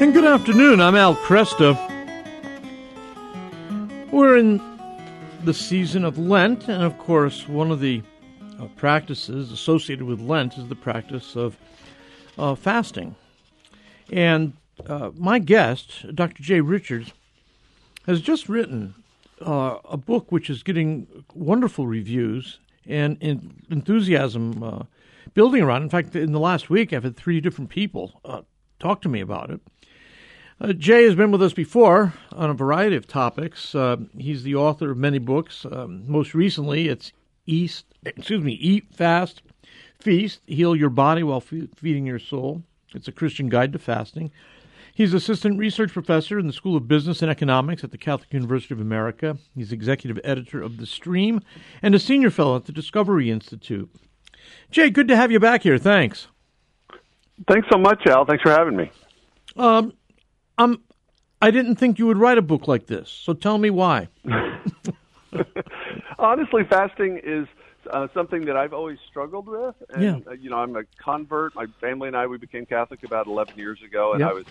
And good afternoon. I'm Al Kresta. We're in the season of Lent, and of course, one of the uh, practices associated with Lent is the practice of uh, fasting. And uh, my guest, Dr. Jay Richards, has just written uh, a book which is getting wonderful reviews and, and enthusiasm uh, building around. In fact, in the last week, I've had three different people uh, talk to me about it. Uh, Jay has been with us before on a variety of topics. Uh, he's the author of many books. Um, most recently, it's East, excuse me, Eat, Fast, Feast, Heal Your Body While Feeding Your Soul. It's a Christian guide to fasting. He's assistant research professor in the School of Business and Economics at the Catholic University of America. He's executive editor of The Stream and a senior fellow at the Discovery Institute. Jay, good to have you back here. Thanks. Thanks so much, Al. Thanks for having me. Um, I'm. I didn't think you would write a book like this. So tell me why. Honestly, fasting is uh, something that I've always struggled with. And, Yeah. uh, you know, I'm a convert. My family and I, we became Catholic about 11 years ago, and Yep. I was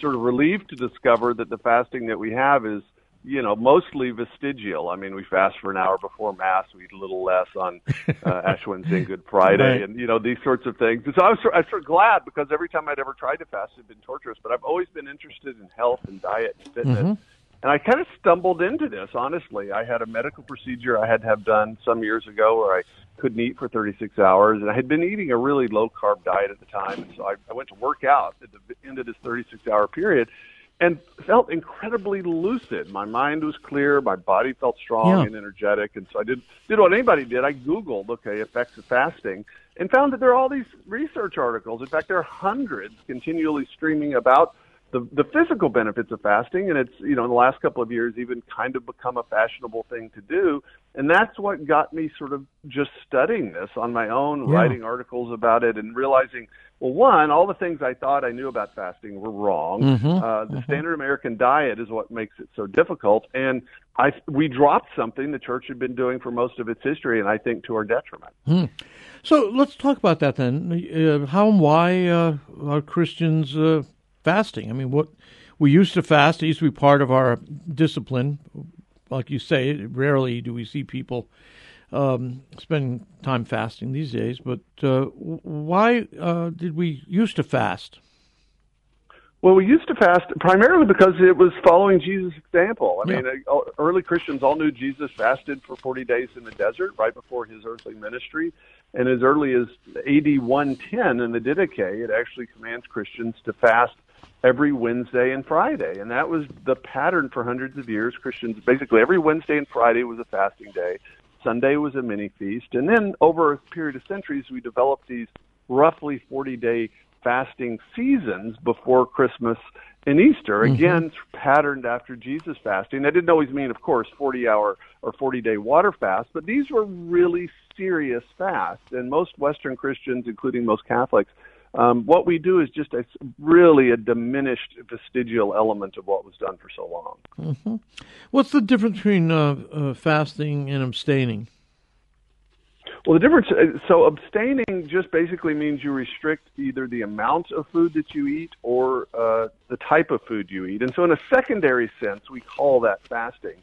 sort of relieved to discover that the fasting that we have is, you know, mostly vestigial. I mean, we fast for an hour before Mass. We eat a little less on uh, Ash Wednesday and Good Friday, Right. and, you know, these sorts of things. And so I was, sort- I was sort of glad because every time I'd ever tried to fast, it had been torturous. But I've always been interested in health and diet and fitness. Mhm. And I kind of stumbled into this, honestly. I had a medical procedure I had to have done some years ago where I couldn't eat for 36 hours. And I had been eating a really low carb diet at the time. And so I, I went to work out at the end of this 36 hour period and felt incredibly lucid. My mind was clear. My body felt strong Yeah. and energetic. And so I did, did what anybody did. I Googled, okay, effects of fasting and found that there are all these research articles. In fact, there are hundreds continually streaming about the, the physical benefits of fasting, and it's you know in the last couple of years even kind of become a fashionable thing to do, and that's what got me sort of just studying this on my own, Yeah. writing articles about it, and realizing well, one, all the things I thought I knew about fasting were wrong. Mhm. Uh, the standard American diet is what makes it so difficult, and I we dropped something the church had been doing for most of its history, and I think to our detriment. Hmm. So let's talk about that then. Uh, how and why uh, are Christians uh, fasting? I mean, what we used to fast; it used to be part of our discipline. Like you say, rarely do we see people um, spend time fasting these days. But uh, why uh, did we used to fast? Well, we used to fast primarily because it was following Jesus' example. I Yeah. mean, uh, early Christians all knew Jesus fasted for 40 days in the desert right before his earthly ministry. And as early as AD 110 in the Didache, it actually commands Christians to fast every Wednesday and Friday. And that was the pattern for hundreds of years. Christians, basically, every Wednesday and Friday was a fasting day. Sunday was a mini feast. And then over a period of centuries, we developed these roughly 40 day fasting seasons before Christmas and Easter, mm-hmm. again patterned after Jesus fasting. That didn't always mean, of course, 40 hour or 40 day water fast, but these were really serious fasts. And most Western Christians, including most Catholics, um, what we do is just a, really a diminished vestigial element of what was done for so long. What's the difference between uh, uh, fasting and abstaining? Well, the difference, uh, so abstaining just basically means you restrict either the amount of food that you eat or uh, the type of food you eat. And so, in a secondary sense, we call that fasting.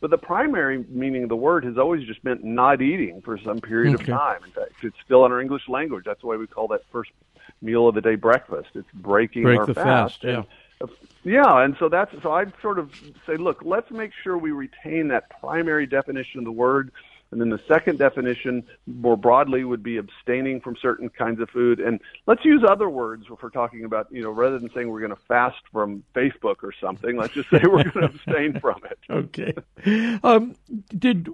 But the primary meaning of the word has always just meant not eating for some period Okay. of time. In fact, it's still in our English language. That's why we call that first meal of the day breakfast. It's breaking Break our the fast, yeah. And, uh, yeah, and so that's so I'd sort of say, look, let's make sure we retain that primary definition of the word, and then the second definition, more broadly, would be abstaining from certain kinds of food. And let's use other words if we're talking about, you know, rather than saying we're going to fast from Facebook or something, let's just say we're going to abstain from it. Okay. Um, did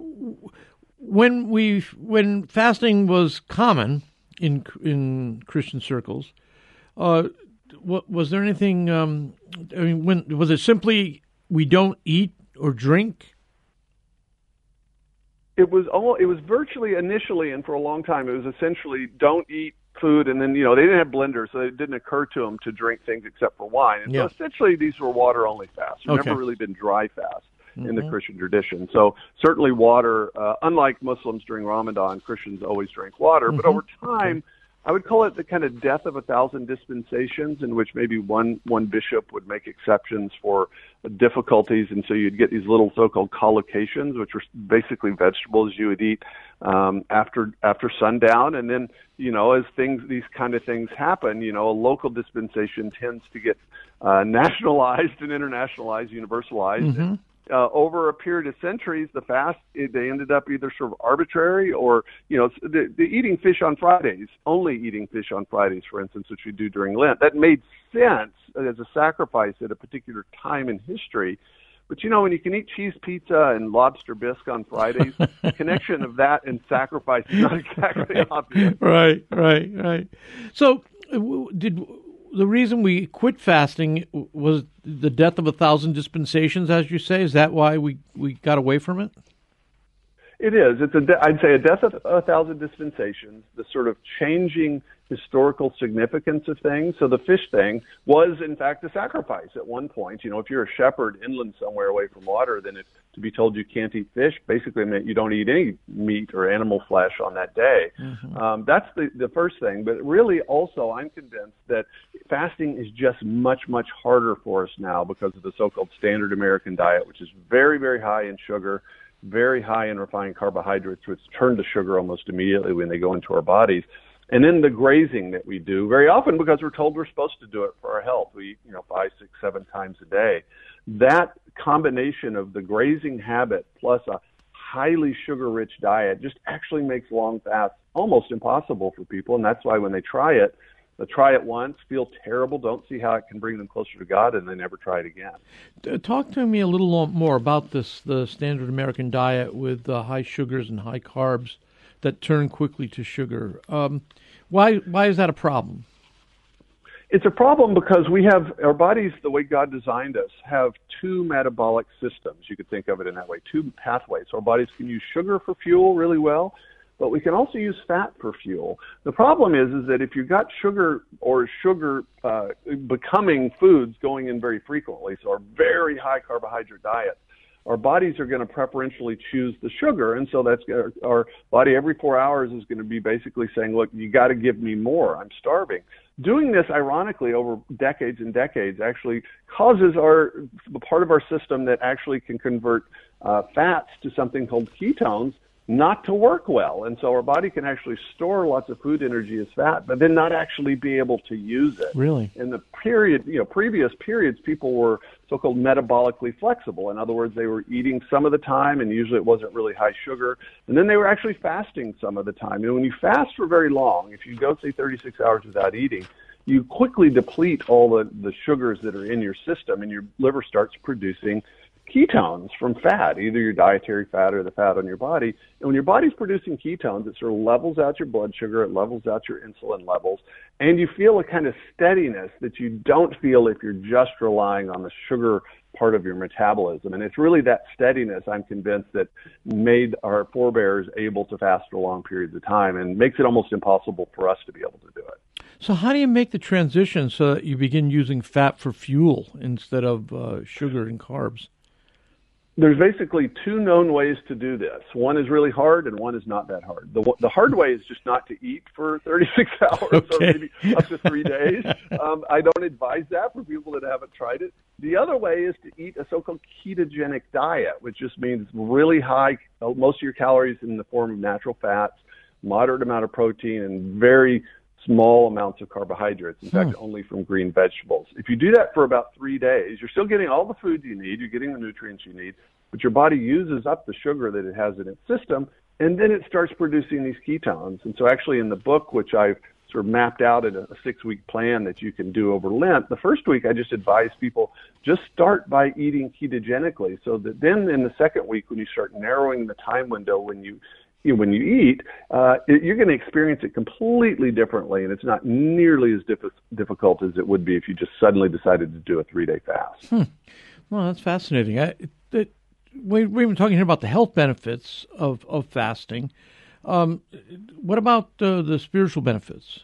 when we when fasting was common in in Christian circles, uh, what, was there anything? Um, I mean, when was it simply we don't eat or drink? It was all. It was virtually initially, and for a long time, it was essentially don't eat food, and then you know they didn't have blenders, so it didn't occur to them to drink things except for wine. And Yeah. so essentially, these were water only fasts. Okay. never really been dry fast in the Mhm. Christian tradition. So certainly, water. Uh, unlike Muslims during Ramadan, Christians always drink water. But Mhm. over time. I would call it the kind of death of a thousand dispensations, in which maybe one one bishop would make exceptions for difficulties, and so you'd get these little so-called collations, which were basically vegetables you would eat um, after after sundown, and then you know as things these kind of things happen, you know a local dispensation tends to get uh, nationalized and internationalized, universalized. Mm-hmm. And, uh, over a period of centuries, the fast they ended up either sort of arbitrary or you know the, the eating fish on Fridays, only eating fish on Fridays, for instance, which we do during Lent. That made sense as a sacrifice at a particular time in history. But you know, when you can eat cheese pizza and lobster bisque on Fridays, the connection of that and sacrifice is not exactly obvious. Right, right, right. So, did the reason we quit fasting was the death of a thousand dispensations, as you say. Is that why we, we got away from it? It is. It's a. De- I'd say a death of a thousand dispensations. The sort of changing historical significance of things. So the fish thing was, in fact, a sacrifice at one point. You know, if you're a shepherd inland somewhere away from water, then it, to be told you can't eat fish basically meant you don't eat any meat or animal flesh on that day. Mm-hmm. Um, that's the the first thing. But really, also, I'm convinced that fasting is just much much harder for us now because of the so-called standard American diet, which is very very high in sugar very high in refined carbohydrates, which turn to sugar almost immediately when they go into our bodies. And then the grazing that we do very often because we're told we're supposed to do it for our health. We eat, you know, five, six, seven times a day. That combination of the grazing habit plus a highly sugar rich diet just actually makes long fasts almost impossible for people. And that's why when they try it, they try it once, feel terrible, don't see how it can bring them closer to God, and they never try it again. Talk to me a little more about this the standard American diet with the high sugars and high carbs that turn quickly to sugar. Um, why why is that a problem? It's a problem because we have our bodies, the way God designed us, have two metabolic systems. You could think of it in that way, two pathways. Our bodies can use sugar for fuel really well, but we can also use fat for fuel. The problem is, is that if you've got sugar or sugar uh, becoming foods going in very frequently, so our very high carbohydrate diet, our bodies are going to preferentially choose the sugar, and so that's our, our body every four hours is going to be basically saying, "Look, you got to give me more. I'm starving." Doing this, ironically, over decades and decades, actually causes our the part of our system that actually can convert uh, fats to something called ketones not to work well. And so our body can actually store lots of food energy as fat, but then not actually be able to use it. Really? In the period, you know, previous periods, people were so-called metabolically flexible. In other words, they were eating some of the time and usually it wasn't really high sugar. And then they were actually fasting some of the time. And when you fast for very long, if you go say 36 hours without eating, you quickly deplete all the, the sugars that are in your system and your liver starts producing ketones from fat, either your dietary fat or the fat on your body. And when your body's producing ketones, it sort of levels out your blood sugar, it levels out your insulin levels, and you feel a kind of steadiness that you don't feel if you're just relying on the sugar part of your metabolism. And it's really that steadiness, I'm convinced, that made our forebears able to fast for long periods of time and makes it almost impossible for us to be able to do it. So, how do you make the transition so that you begin using fat for fuel instead of uh, sugar and carbs? There's basically two known ways to do this. One is really hard, and one is not that hard. The the hard way is just not to eat for 36 hours okay. or maybe up to three days. Um, I don't advise that for people that haven't tried it. The other way is to eat a so-called ketogenic diet, which just means really high, most of your calories in the form of natural fats, moderate amount of protein, and very small amounts of carbohydrates. In hmm. fact, only from green vegetables. If you do that for about three days, you're still getting all the food you need. You're getting the nutrients you need, but your body uses up the sugar that it has in its system, and then it starts producing these ketones. And so, actually, in the book, which I've sort of mapped out in a six week plan that you can do over Lent. The first week, I just advise people just start by eating ketogenically so that then in the second week, when you start narrowing the time window when you you know, when you eat, uh, it, you're going to experience it completely differently, and it's not nearly as diff- difficult as it would be if you just suddenly decided to do a three day fast. Hmm. Well, that's fascinating. I, it, we, we've been talking here about the health benefits of, of fasting. Um, what about uh, the spiritual benefits?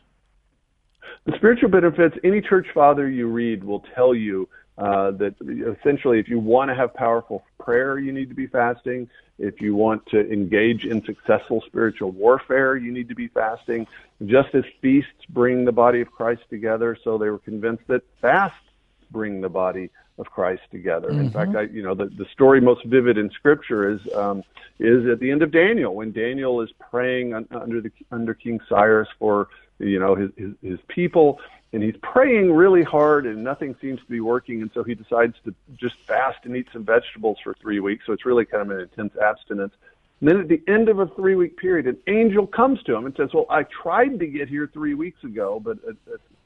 The spiritual benefits, any church father you read will tell you uh, that essentially, if you want to have powerful prayer, you need to be fasting. If you want to engage in successful spiritual warfare, you need to be fasting. Just as feasts bring the body of Christ together, so they were convinced that fasts bring the body of Christ together. Mm-hmm. In fact, I, you know, the, the story most vivid in Scripture is um, is at the end of Daniel when Daniel is praying un, under the under King Cyrus for you know his, his his people, and he's praying really hard, and nothing seems to be working, and so he decides to just fast and eat some vegetables for three weeks. So it's really kind of an intense abstinence. And then at the end of a three week period, an angel comes to him and says, Well, I tried to get here three weeks ago, but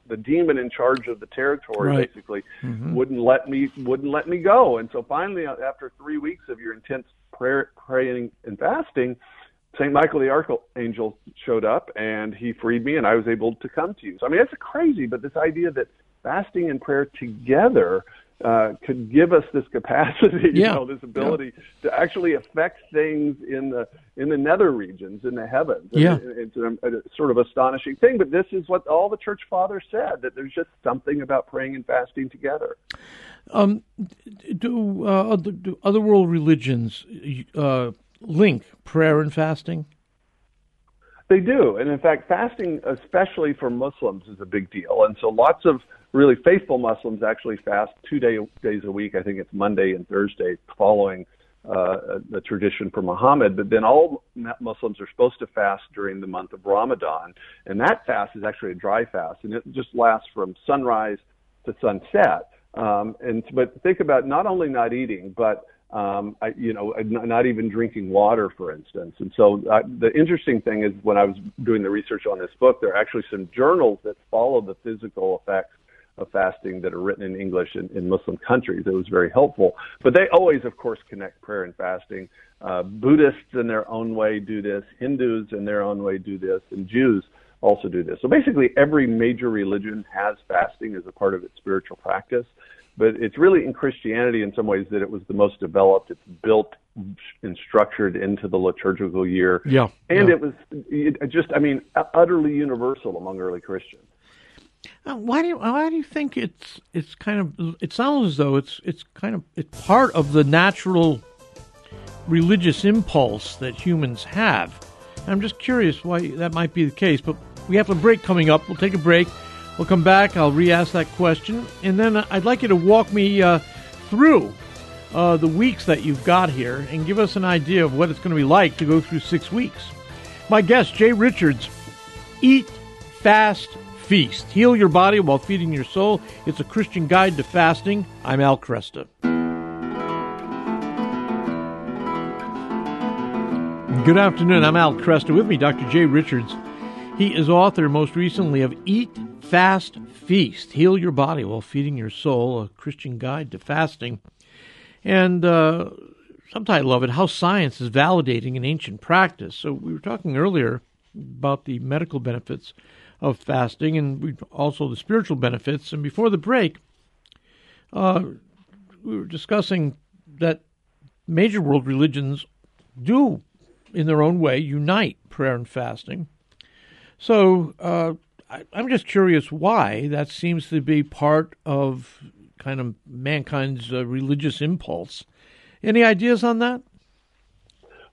the demon in charge of the territory right. basically mm-hmm. wouldn't let me wouldn't let me go. And so finally, uh, after three weeks of your intense prayer, praying and fasting, Saint Michael the Archangel showed up and he freed me, and I was able to come to you. So I mean, that's crazy, but this idea that fasting and prayer together uh, could give us this capacity, yeah. you know, this ability yeah. to actually affect things in the in the nether regions, in the heavens. Yeah. And it's a, a sort of astonishing thing, but this is what all the church fathers said that there's just something about praying and fasting together. Um, do, uh, do other world religions uh, link prayer and fasting? They do, and in fact, fasting, especially for Muslims, is a big deal. And so, lots of really faithful Muslims actually fast two day, days a week. I think it's Monday and Thursday, following uh, the tradition for Muhammad. But then all Muslims are supposed to fast during the month of Ramadan, and that fast is actually a dry fast, and it just lasts from sunrise to sunset. Um, and but think about not only not eating, but um, I, you know, not even drinking water, for instance. And so uh, the interesting thing is when I was doing the research on this book, there are actually some journals that follow the physical effects of fasting that are written in English in, in Muslim countries. It was very helpful. But they always, of course, connect prayer and fasting. Uh, Buddhists in their own way do this. Hindus in their own way do this. And Jews also do this. So basically, every major religion has fasting as a part of its spiritual practice. But it's really in Christianity, in some ways, that it was the most developed. It's built and structured into the liturgical year. Yeah. And yeah. it was it just, I mean, utterly universal among early Christians. Uh, why do you, why do you think it's it's kind of it sounds as though it's it's kind of it's part of the natural religious impulse that humans have. I'm just curious why that might be the case, but we have a break coming up. We'll take a break. We'll come back. I'll re-ask that question, and then I'd like you to walk me uh, through uh, the weeks that you've got here and give us an idea of what it's going to be like to go through six weeks. My guest, Jay Richards, eat, fast, feast. Heal your body while feeding your soul. It's a Christian guide to fasting. I'm Al Kresta. Good afternoon. I'm Al Kresta. With me, Dr. Jay Richards. He is author, most recently, of Eat, Fast, Feast. Heal your body while feeding your soul, a Christian guide to fasting. And uh, subtitle of it, How Science is Validating an Ancient Practice. So we were talking earlier about the medical benefits of fasting and also the spiritual benefits. And before the break, uh, we were discussing that major world religions do, in their own way, unite prayer and fasting. So uh, I, I'm just curious why that seems to be part of kind of mankind's uh, religious impulse. Any ideas on that?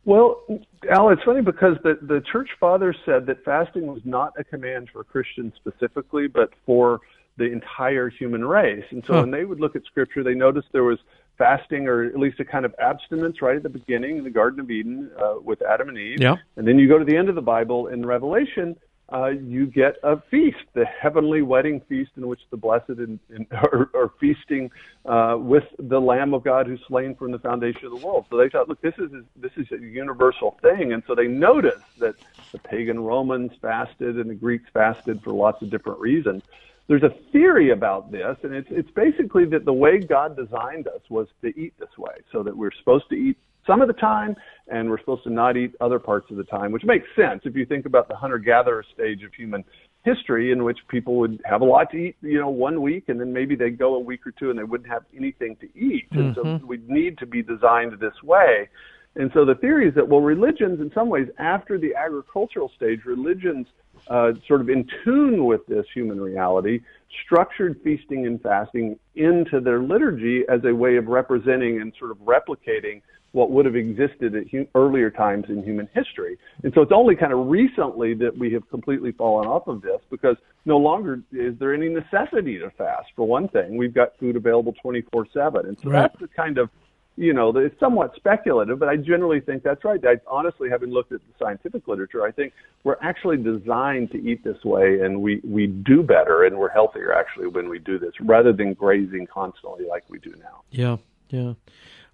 Well, Al, it's funny because the, the church fathers said that fasting was not a command for Christians specifically, but for the entire human race. And so huh. when they would look at scripture, they noticed there was fasting or at least a kind of abstinence right at the beginning in the Garden of Eden uh, with Adam and Eve. Yeah. And then you go to the end of the Bible in Revelation, uh, you get a feast, the heavenly wedding feast in which the blessed in, in, are, are feasting uh, with the Lamb of God who's slain from the foundation of the world. So they thought, look, this is this is a universal thing, and so they noticed that the pagan Romans fasted and the Greeks fasted for lots of different reasons. There's a theory about this, and it's it's basically that the way God designed us was to eat this way, so that we're supposed to eat some of the time, and we're supposed to not eat other parts of the time, which makes sense if you think about the hunter gatherer stage of human history in which people would have a lot to eat, you know, one week and then maybe they'd go a week or two and they wouldn't have anything to eat. Mm-hmm. And so mm-hmm. we need to be designed this way. And so the theory is that, well, religions, in some ways, after the agricultural stage, religions uh, sort of in tune with this human reality, structured feasting and fasting into their liturgy as a way of representing and sort of replicating what would have existed at hu- earlier times in human history. And so it's only kind of recently that we have completely fallen off of this because no longer is there any necessity to fast. For one thing, we've got food available 24 7. And so right. that's the kind of you know, it's somewhat speculative, but I generally think that's right. I honestly, having looked at the scientific literature, I think we're actually designed to eat this way, and we we do better and we're healthier actually when we do this, rather than grazing constantly like we do now. Yeah, yeah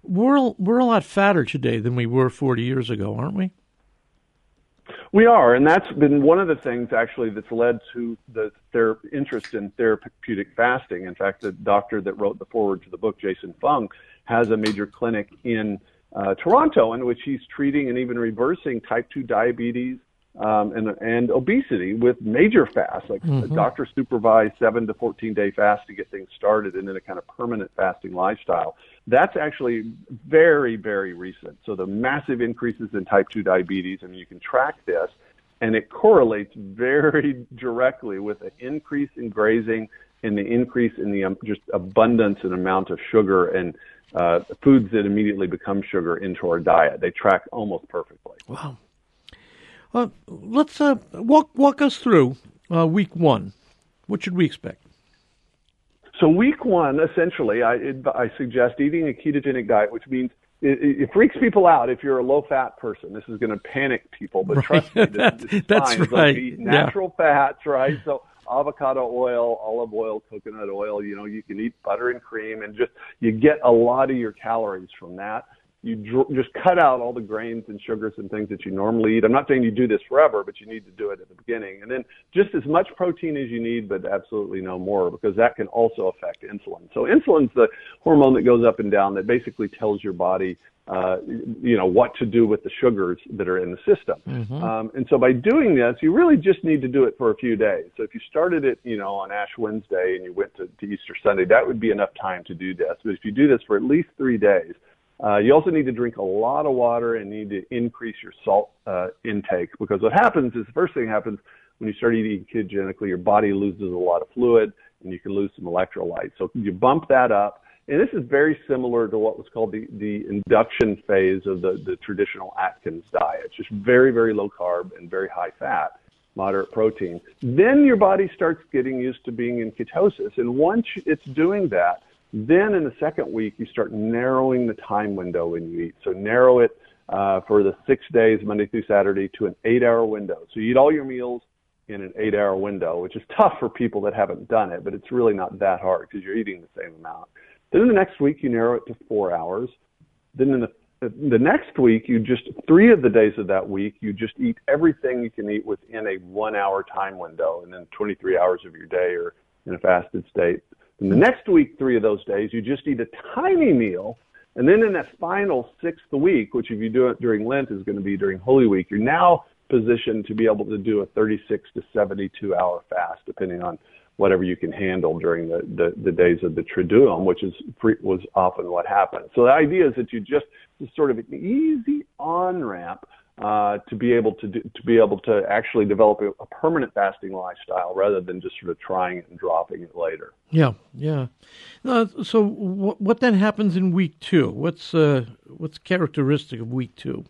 we're we're a lot fatter today than we were 40 years ago, aren't we? We are, and that's been one of the things actually that's led to the, their interest in therapeutic fasting. In fact, the doctor that wrote the foreword to the book, Jason Fung, has a major clinic in uh, Toronto in which he's treating and even reversing type 2 diabetes, um, and, and obesity with major fasts, like mm-hmm. a doctor supervised seven to 14 day fast to get things started and then a kind of permanent fasting lifestyle. That's actually very, very recent. So the massive increases in type 2 diabetes, and you can track this, and it correlates very directly with an increase in grazing and the increase in the um, just abundance and amount of sugar and uh, foods that immediately become sugar into our diet. They track almost perfectly. Wow. Uh, let's uh, walk walk us through uh, week one. What should we expect? So week one, essentially, I, I suggest eating a ketogenic diet, which means it, it, freaks people out if you're a low fat person. This is going to panic people, but right. trust me, this, this that's fine. right. eat natural yeah. fats, right? So avocado oil, olive oil, coconut oil. You know, you can eat butter and cream, and just you get a lot of your calories from that you dr- just cut out all the grains and sugars and things that you normally eat. I'm not saying you do this forever, but you need to do it at the beginning. And then just as much protein as you need, but absolutely no more because that can also affect insulin. So insulin's the hormone that goes up and down that basically tells your body, uh, you know, what to do with the sugars that are in the system. Mm-hmm. Um, and so by doing this, you really just need to do it for a few days. So if you started it, you know, on Ash Wednesday and you went to, to Easter Sunday, that would be enough time to do this. But if you do this for at least three days, uh, you also need to drink a lot of water and need to increase your salt uh, intake because what happens is the first thing happens when you start eating ketogenically, your body loses a lot of fluid and you can lose some electrolytes. So you bump that up. And this is very similar to what was called the, the induction phase of the, the traditional Atkins diet. It's just very, very low carb and very high fat, moderate protein. Then your body starts getting used to being in ketosis. And once it's doing that, then in the second week, you start narrowing the time window when you eat. So narrow it uh, for the six days, Monday through Saturday, to an eight hour window. So you eat all your meals in an eight hour window, which is tough for people that haven't done it, but it's really not that hard because you're eating the same amount. Then in the next week, you narrow it to four hours. Then in the the next week, you just three of the days of that week, you just eat everything you can eat within a one hour time window, and then 23 hours of your day are in a fasted state. The next week, three of those days, you just eat a tiny meal. And then in that final sixth week, which if you do it during Lent is going to be during Holy Week, you're now positioned to be able to do a 36 to 72 hour fast, depending on whatever you can handle during the, the, the days of the Triduum, which is was often what happened. So the idea is that you just, just sort of an easy on ramp uh, to be able to do, to be able to actually develop a, a, permanent fasting lifestyle rather than just sort of trying it and dropping it later. Yeah, yeah. Uh, so w- what then happens in week two? What's uh, what's characteristic of week two?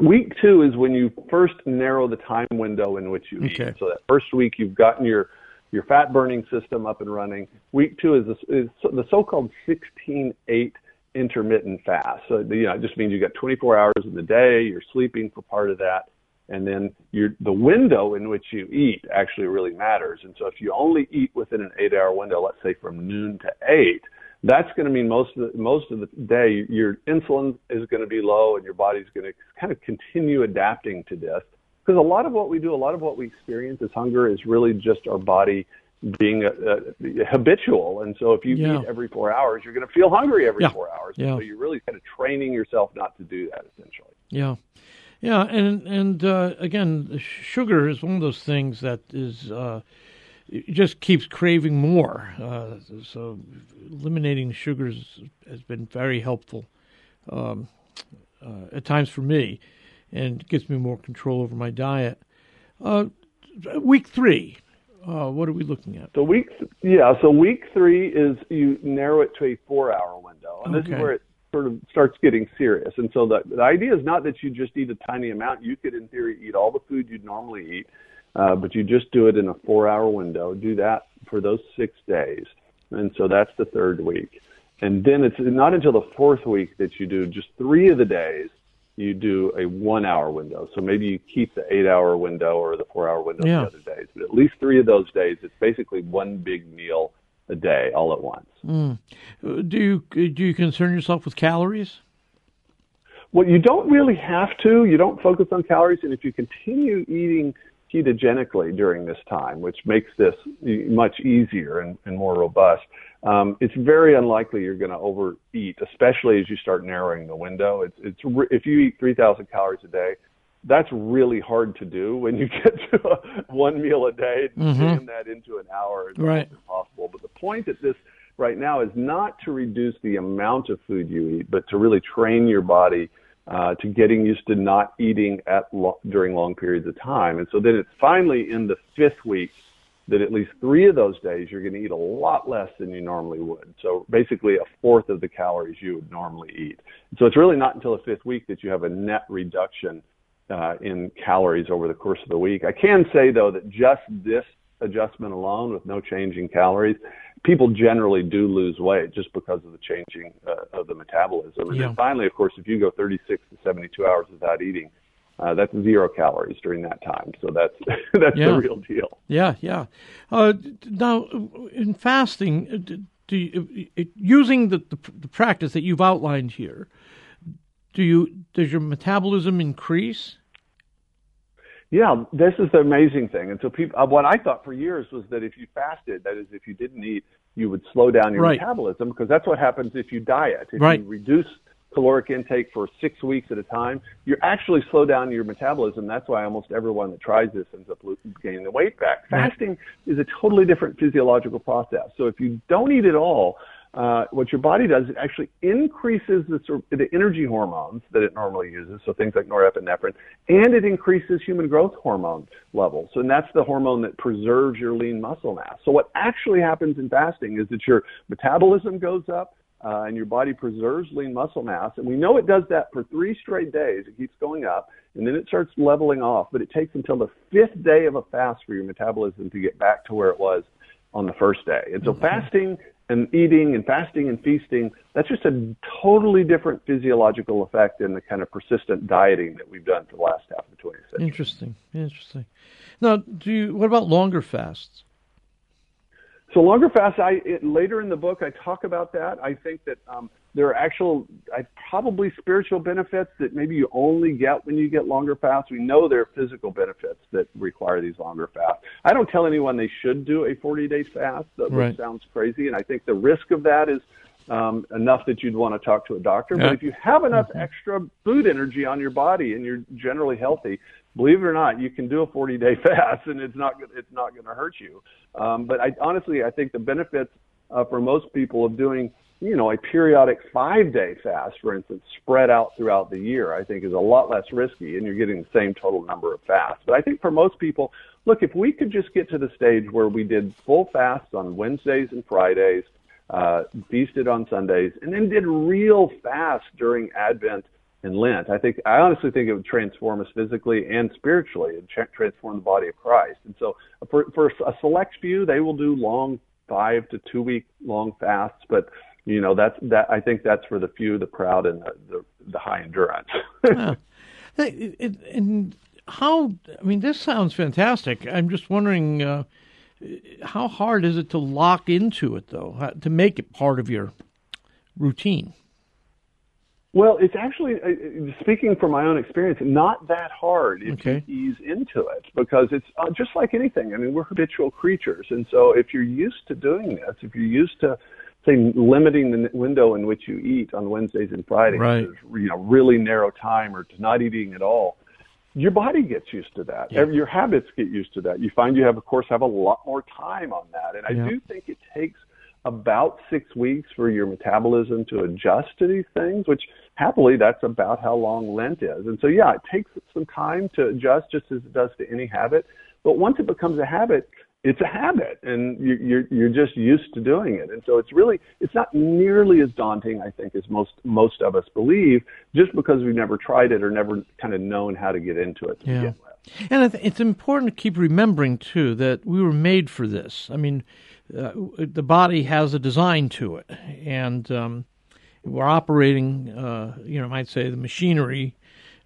Week two is when you first narrow the time window in which you okay. eat. So that first week you've gotten your your fat burning system up and running. Week two is, the, is the so-called 16-8 intermittent fast. So you know, it just means you got 24 hours in the day. You're sleeping for part of that, and then you're, the window in which you eat actually really matters. And so if you only eat within an eight-hour window, let's say from noon to eight, that's going to mean most of the, most of the day your insulin is going to be low, and your body's going to kind of continue adapting to this. Because a lot of what we do, a lot of what we experience as hunger is really just our body being a, a, habitual. And so if you yeah. eat every four hours, you're going to feel hungry every yeah. four hours. Yeah. So you're really kind of training yourself not to do that essentially. Yeah. Yeah. And, and, uh, again, sugar is one of those things that is, uh, just keeps craving more. Uh, so eliminating sugars has been very helpful, um, uh, at times for me and gives me more control over my diet. Uh, week three, uh, what are we looking at? So week, yeah. So week three is you narrow it to a four-hour window, and this is where it sort of starts getting serious. And so the the idea is not that you just eat a tiny amount. You could, in theory, eat all the food you'd normally eat, uh, but you just do it in a four-hour window. Do that for those six days, and so that's the third week. And then it's not until the fourth week that you do just three of the days. You do a one-hour window. So maybe you keep the eight-hour window or the four-hour window Yeah. the other days, but at least three of those days, it's basically one big meal a day all at once. Uh, Do you do you concern yourself with calories? Well, you don't really have to. You don't focus on calories, and if you continue eating ketogenically during this time, which makes this much easier and, and more robust, um, it's very unlikely you're going to overeat, especially as you start narrowing the window. It's, it's re- if you eat 3,000 calories a day, that's really hard to do when you get to a, one meal a day. Mhm. Jam that into an hour is Right. impossible. But the point at this right now is not to reduce the amount of food you eat, but to really train your body uh, to getting used to not eating at lo- during long periods of time. And so then it's finally in the fifth week that at least three of those days you're going to eat a lot less than you normally would. So basically a fourth of the calories you would normally eat. So it's really not until the fifth week that you have a net reduction uh, in calories over the course of the week. I can say though that just this adjustment alone with no change in calories, people generally do lose weight just because of the changing uh, of the metabolism. And Yeah. then finally, of course, if you go 36 to 72 hours without eating, uh, that's zero calories during that time. So that's that's Yeah. the real deal. Yeah, yeah. Uh, now, in fasting, uh, do you, uh, using the, the the practice that you've outlined here, do you does your metabolism increase? Yeah, this is the amazing thing. And so, people, uh, what I thought for years was that if you fasted, that is, if you didn't eat, you would slow down your Right. metabolism because that's what happens if you diet. If Right. you reduce caloric intake for six weeks at a time, you actually slow down your metabolism. That's why almost everyone that tries this ends up gaining the weight back. Right. Fasting is a totally different physiological process. So if you don't eat at all, uh, what your body does, it actually increases the, the energy hormones that it normally uses, so things like norepinephrine, and it increases human growth hormone levels. And that's the hormone that preserves your lean muscle mass. So what actually happens in fasting is that your metabolism goes up, uh, and your body preserves lean muscle mass. And we know it does that for three straight days. It keeps going up, and then it starts leveling off. But it takes until the fifth day of a fast for your metabolism to get back to where it was on the first day. And so fasting and eating and fasting and feasting, that's just a totally different physiological effect than the kind of persistent dieting that we've done for the last half of the 20th century. Interesting, interesting. Now, do you? What about longer fasts? So longer fasts, I it, later in the book I talk about that. I think that um, there are actual, I, probably spiritual benefits that maybe you only get when you get longer fasts. We know there are physical benefits that require these longer fasts. I don't tell anyone they should do a 40 day fast, that which Right. sounds crazy, and I think the risk of that is um, enough that you'd want to talk to a doctor. Yeah. But if you have enough extra food energy on your body and you're generally healthy, believe it or not, you can do a 40 day fast and it's not it's not going to hurt you. Um, but I honestly I think the benefits uh, for most people of doing you know a periodic five day fast, for instance, spread out throughout the year, I think is a lot less risky, and you're getting the same total number of fasts. But I think for most people, look, if we could just get to the stage where we did full fasts on Wednesdays and Fridays uh, feasted on Sundays, and then did real fast during Advent and Lent. I think I honestly think it would transform us physically and spiritually, and tra- transform the body of Christ. And so, for for a select few, they will do long five to two week long fasts, but you know that's that. I think that's for the few, the proud, and the the, the high endurance. Yeah. Hey, it, and how? I mean, this sounds fantastic. I'm just wondering, uh, how hard is it to lock into it, though, how- to make it part of your routine? Well, it's actually, uh, speaking from my own experience, not that hard if Okay. you ease into it because it's uh, just like anything. I mean, we're habitual creatures. And so if you're used to doing this, if you're used to, say, limiting the window in which you eat on Wednesdays and Fridays, Right. you know, really narrow time or to not eating at all, your body gets used to that. Yeah. Your habits get used to that. You find you have, of course, have a lot more time on that. And I Yeah. do think it takes about six weeks for your metabolism to adjust to these things, which happily that's about how long Lent is. And so, yeah, it takes some time to adjust just as it does to any habit. But once it becomes a habit, it's a habit and you, you're you're just used to doing it. And so it's really it's not nearly as daunting i think as most most of us believe just because we've never tried it or never kind of known how to get into it yeah. and it's important to keep remembering too that we were made for this. I mean uh, the body has a design to it and um, we're operating uh, you know I might say the machinery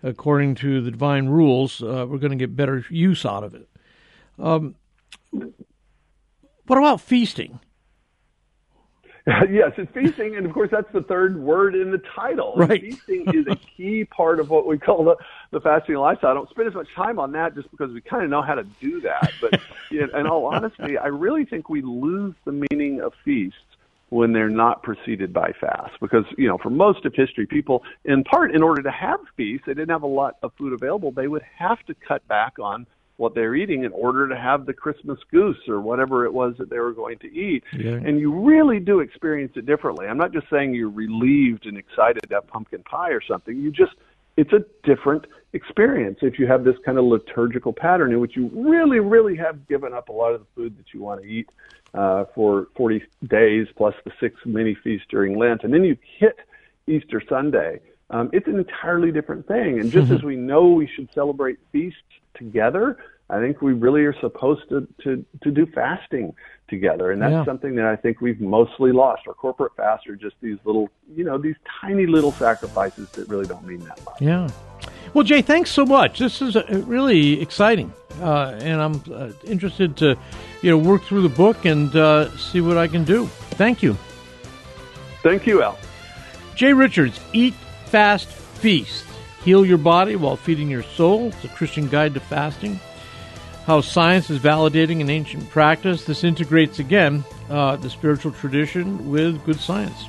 according to the divine rules uh, we're going to get better use out of it. Um, what about feasting? yes, it's feasting, and of course that's the third word in the title. Right. feasting is a key part of what we call the, the fasting lifestyle. I don't spend as much time on that just because we kind of know how to do that. But you know, in all honesty, I really think we lose the meaning of feasts when they're not preceded by fast. Because, you know, for most of history, people, in part, in order to have feasts, they didn't have a lot of food available. They would have to cut back on what they're eating in order to have the Christmas goose or whatever it was that they were going to eat. Yeah. And you really do experience it differently. I'm not just saying you're relieved and excited to have pumpkin pie or something. You just it's a different experience if you have this kind of liturgical pattern in which you really, really have given up a lot of the food that you want to eat uh, for 40 days plus the six mini feasts during Lent, and then you hit Easter Sunday. Um, it's an entirely different thing. And just as we know we should celebrate feasts together, I think we really are supposed to, to, to do fasting together. And that's Yeah. something that I think we've mostly lost. Our corporate fasts are just these little, you know, these tiny little sacrifices that really don't mean that much. Yeah. Well, Jay, thanks so much. This is uh, really exciting, uh, and I'm uh, interested to, you know, work through the book and uh, see what I can do. Thank you, Thank you, Al. Jay Richards. Eat, fast, feast. Heal your body while feeding your soul. It's a Christian guide to fasting. How science is validating an ancient practice. This integrates again uh, the spiritual tradition with good science.